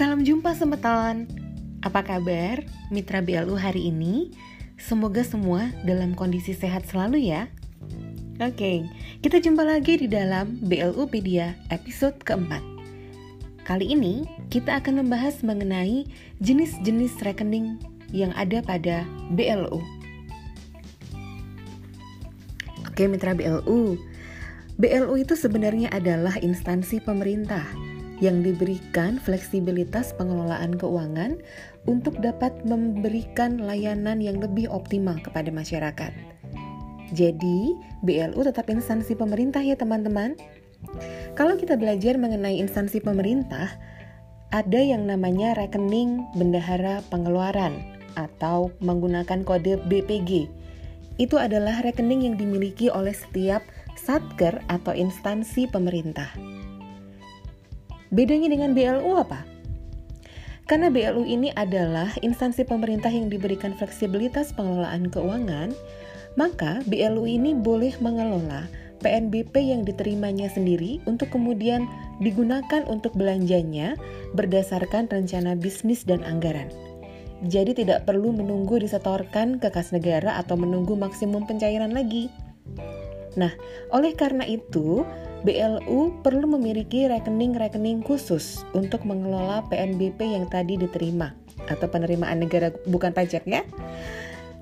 Salam jumpa semeton. Apa kabar mitra BLU hari ini? Semoga semua dalam kondisi sehat selalu ya. Oke, kita jumpa lagi di dalam BLUpedia episode keempat. Kali ini kita akan membahas mengenai jenis-jenis rekening yang ada pada BLU. Oke mitra BLU, BLU itu sebenarnya adalah instansi pemerintah yang diberikan fleksibilitas pengelolaan keuangan untuk dapat memberikan layanan yang lebih optimal kepada masyarakat. Jadi, BLU tetap instansi pemerintah ya teman-teman. Kalau kita belajar mengenai instansi pemerintah, ada yang namanya rekening bendahara pengeluaran atau menggunakan kode BPG. Itu adalah rekening yang dimiliki oleh setiap satker atau instansi pemerintah. Bedanya dengan BLU apa? Karena BLU ini adalah instansi pemerintah yang diberikan fleksibilitas pengelolaan keuangan, maka BLU ini boleh mengelola PNBP yang diterimanya sendiri untuk kemudian digunakan untuk belanjanya berdasarkan rencana bisnis dan anggaran. Jadi tidak perlu menunggu disetorkan ke kas negara atau menunggu maksimum pencairan lagi. Nah, oleh karena itu, BLU perlu memiliki rekening-rekening khusus untuk mengelola PNBP yang tadi diterima atau penerimaan negara bukan pajak ya.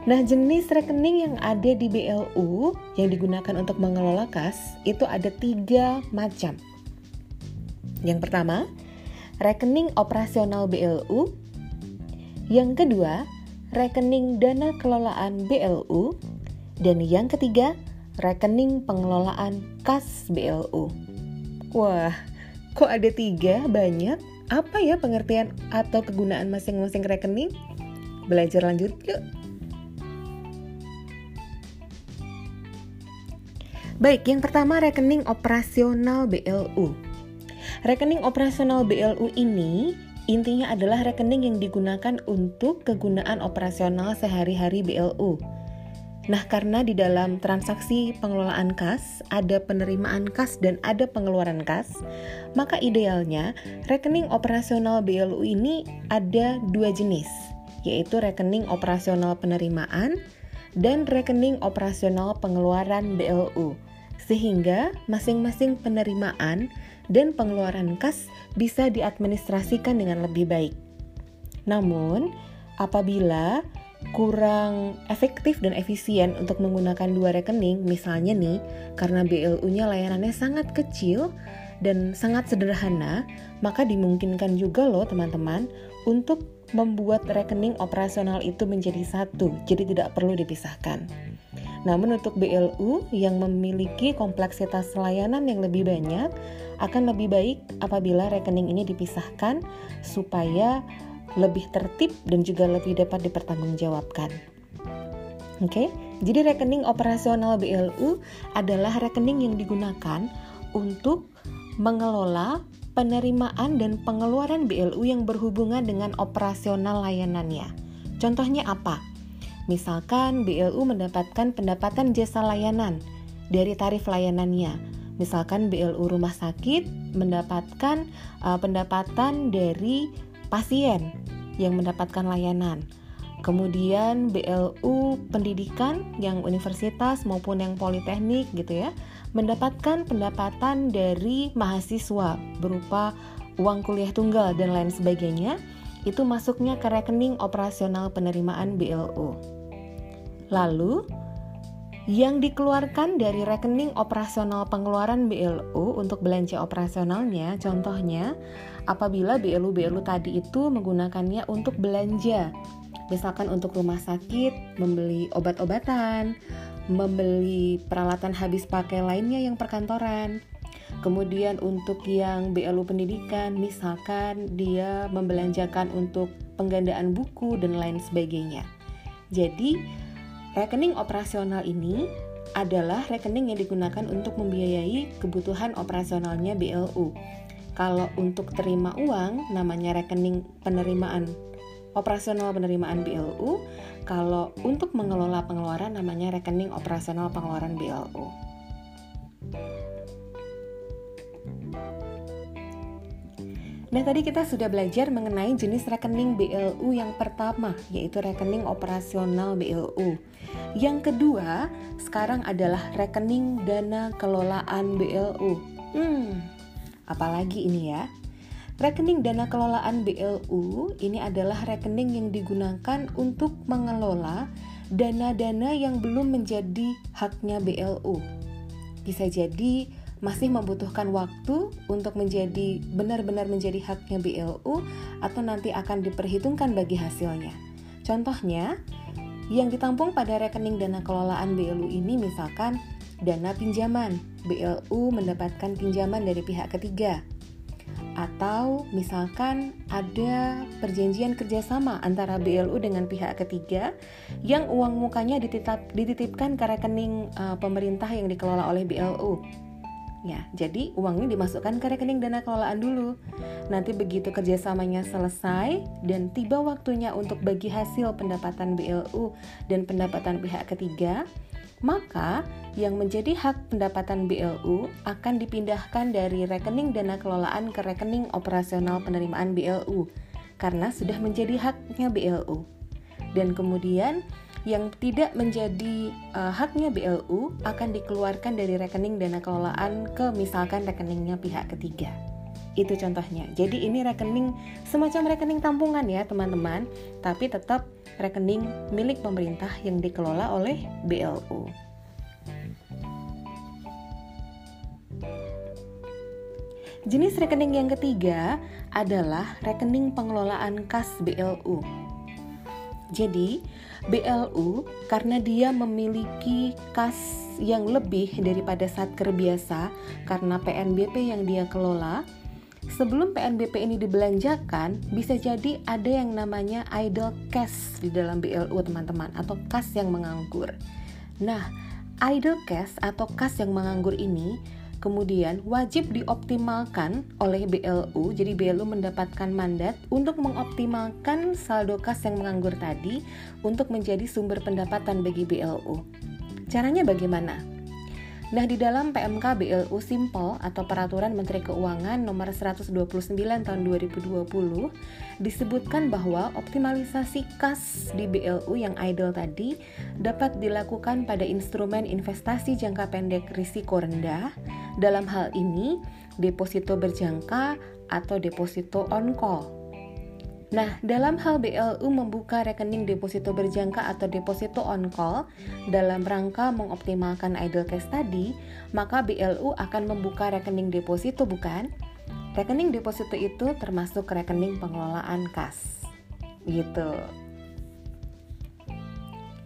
Nah, jenis rekening yang ada di BLU yang digunakan untuk mengelola kas itu ada tiga macam. Yang pertama, rekening operasional BLU. Yang kedua, rekening dana kelolaan BLU. Dan yang ketiga, rekening pengelolaan kas BLU. Wah, kok ada tiga banyak? Apa ya pengertian atau kegunaan masing-masing rekening? Belajar lanjut yuk. Baik, yang pertama rekening operasional BLU. Rekening operasional BLU ini intinya adalah rekening yang digunakan untuk kegunaan operasional sehari-hari BLU Nah, karena di dalam transaksi pengelolaan kas ada penerimaan kas dan ada pengeluaran kas, maka idealnya rekening operasional BLU ini ada dua jenis, yaitu rekening operasional penerimaan dan rekening operasional pengeluaran BLU. Sehingga masing-masing penerimaan dan pengeluaran kas bisa diadministrasikan dengan lebih baik. Namun, apabila kurang efektif dan efisien untuk menggunakan dua rekening, misalnya nih, karena BLU-nya layanannya sangat kecil dan sangat sederhana, maka dimungkinkan juga loh teman-teman untuk membuat rekening operasional itu menjadi satu, jadi tidak perlu dipisahkan. Namun untuk BLU yang memiliki kompleksitas layanan yang lebih banyak, akan lebih baik apabila rekening ini dipisahkan supaya lebih tertib dan juga lebih dapat dipertanggungjawabkan. Oke, okay? jadi rekening operasional BLU adalah rekening yang digunakan untuk mengelola penerimaan dan pengeluaran BLU yang berhubungan dengan operasional layanannya. Contohnya apa? Misalkan BLU mendapatkan pendapatan jasa layanan dari tarif layanannya. Misalkan BLU rumah sakit mendapatkan uh, pendapatan dari pasien yang mendapatkan layanan. Kemudian BLU pendidikan yang universitas maupun yang politeknik gitu ya, mendapatkan pendapatan dari mahasiswa berupa uang kuliah tunggal dan lain sebagainya. Itu masuknya ke rekening operasional penerimaan BLU. Lalu yang dikeluarkan dari rekening operasional pengeluaran BLU untuk belanja operasionalnya, contohnya apabila BLU-BLU tadi itu menggunakannya untuk belanja, misalkan untuk rumah sakit, membeli obat-obatan, membeli peralatan habis pakai lainnya yang perkantoran. Kemudian untuk yang BLU pendidikan, misalkan dia membelanjakan untuk penggandaan buku dan lain sebagainya. Jadi, Rekening operasional ini adalah rekening yang digunakan untuk membiayai kebutuhan operasionalnya BLU. Kalau untuk terima uang, namanya rekening penerimaan operasional penerimaan BLU. Kalau untuk mengelola pengeluaran, namanya rekening operasional pengeluaran BLU. Nah, tadi kita sudah belajar mengenai jenis rekening BLU yang pertama, yaitu rekening operasional BLU. Yang kedua, sekarang adalah rekening dana kelolaan BLU. Hmm, apalagi ini ya? Rekening dana kelolaan BLU ini adalah rekening yang digunakan untuk mengelola dana-dana yang belum menjadi haknya BLU. Bisa jadi masih membutuhkan waktu untuk menjadi benar-benar menjadi haknya BLU atau nanti akan diperhitungkan bagi hasilnya. Contohnya, yang ditampung pada rekening dana kelolaan BLU ini misalkan dana pinjaman, BLU mendapatkan pinjaman dari pihak ketiga. Atau misalkan ada perjanjian kerjasama antara BLU dengan pihak ketiga yang uang mukanya dititip, dititipkan ke rekening uh, pemerintah yang dikelola oleh BLU Ya, jadi uangnya dimasukkan ke rekening dana kelolaan dulu. Nanti begitu kerjasamanya selesai dan tiba waktunya untuk bagi hasil pendapatan BLU dan pendapatan pihak ketiga, maka yang menjadi hak pendapatan BLU akan dipindahkan dari rekening dana kelolaan ke rekening operasional penerimaan BLU karena sudah menjadi haknya BLU. Dan kemudian yang tidak menjadi uh, haknya BLU akan dikeluarkan dari rekening dana kelolaan ke misalkan rekeningnya pihak ketiga. Itu contohnya. Jadi ini rekening semacam rekening tampungan ya teman-teman, tapi tetap rekening milik pemerintah yang dikelola oleh BLU. Jenis rekening yang ketiga adalah rekening pengelolaan kas BLU. Jadi, BLU karena dia memiliki kas yang lebih daripada satker biasa karena PNBP yang dia kelola. Sebelum PNBP ini dibelanjakan, bisa jadi ada yang namanya idle cash di dalam BLU teman-teman atau kas yang menganggur. Nah, idle cash atau kas yang menganggur ini Kemudian wajib dioptimalkan oleh BLU, jadi BLU mendapatkan mandat untuk mengoptimalkan saldo kas yang menganggur tadi untuk menjadi sumber pendapatan bagi BLU. Caranya bagaimana? Nah, di dalam PMK BLU Simple atau Peraturan Menteri Keuangan Nomor 129 Tahun 2020 disebutkan bahwa optimalisasi kas di BLU yang idle tadi dapat dilakukan pada instrumen investasi jangka pendek risiko rendah. Dalam hal ini, deposito berjangka atau deposito on call. Nah, dalam hal BLU membuka rekening deposito berjangka atau deposito on call dalam rangka mengoptimalkan idle cash tadi, maka BLU akan membuka rekening deposito bukan? Rekening deposito itu termasuk rekening pengelolaan kas. Gitu.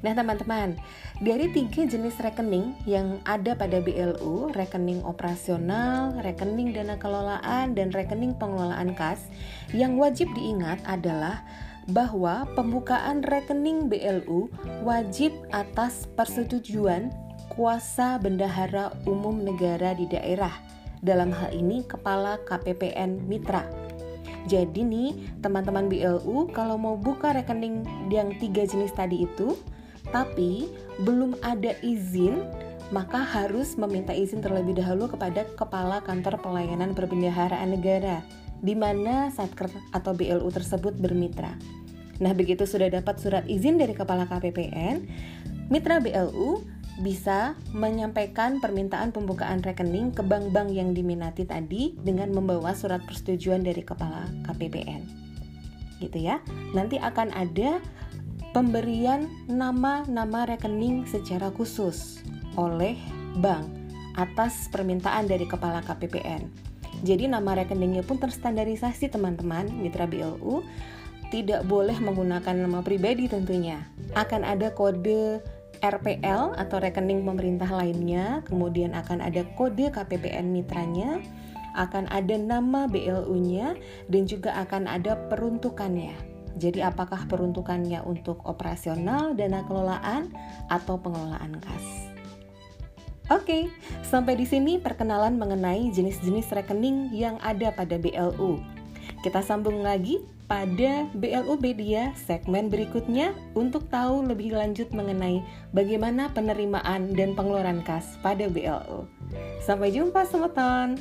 Nah teman-teman, dari tiga jenis rekening yang ada pada BLU, rekening operasional, rekening dana kelolaan, dan rekening pengelolaan kas, yang wajib diingat adalah bahwa pembukaan rekening BLU wajib atas persetujuan kuasa bendahara umum negara di daerah. Dalam hal ini kepala KPPN Mitra. Jadi nih teman-teman BLU kalau mau buka rekening yang tiga jenis tadi itu tapi belum ada izin, maka harus meminta izin terlebih dahulu kepada Kepala Kantor Pelayanan Perbendaharaan Negara, di mana Satker atau BLU tersebut bermitra. Nah, begitu sudah dapat surat izin dari Kepala KPPN, mitra BLU bisa menyampaikan permintaan pembukaan rekening ke bank-bank yang diminati tadi dengan membawa surat persetujuan dari Kepala KPPN. Gitu ya. Nanti akan ada pemberian nama-nama rekening secara khusus oleh bank atas permintaan dari kepala KPPN. Jadi nama rekeningnya pun terstandarisasi teman-teman mitra BLU tidak boleh menggunakan nama pribadi tentunya. Akan ada kode RPL atau rekening pemerintah lainnya, kemudian akan ada kode KPPN mitranya, akan ada nama BLU-nya dan juga akan ada peruntukannya. Jadi apakah peruntukannya untuk operasional, dana kelolaan, atau pengelolaan kas? Oke, sampai di sini perkenalan mengenai jenis-jenis rekening yang ada pada BLU. Kita sambung lagi pada BLU Media segmen berikutnya untuk tahu lebih lanjut mengenai bagaimana penerimaan dan pengeluaran kas pada BLU. Sampai jumpa, teman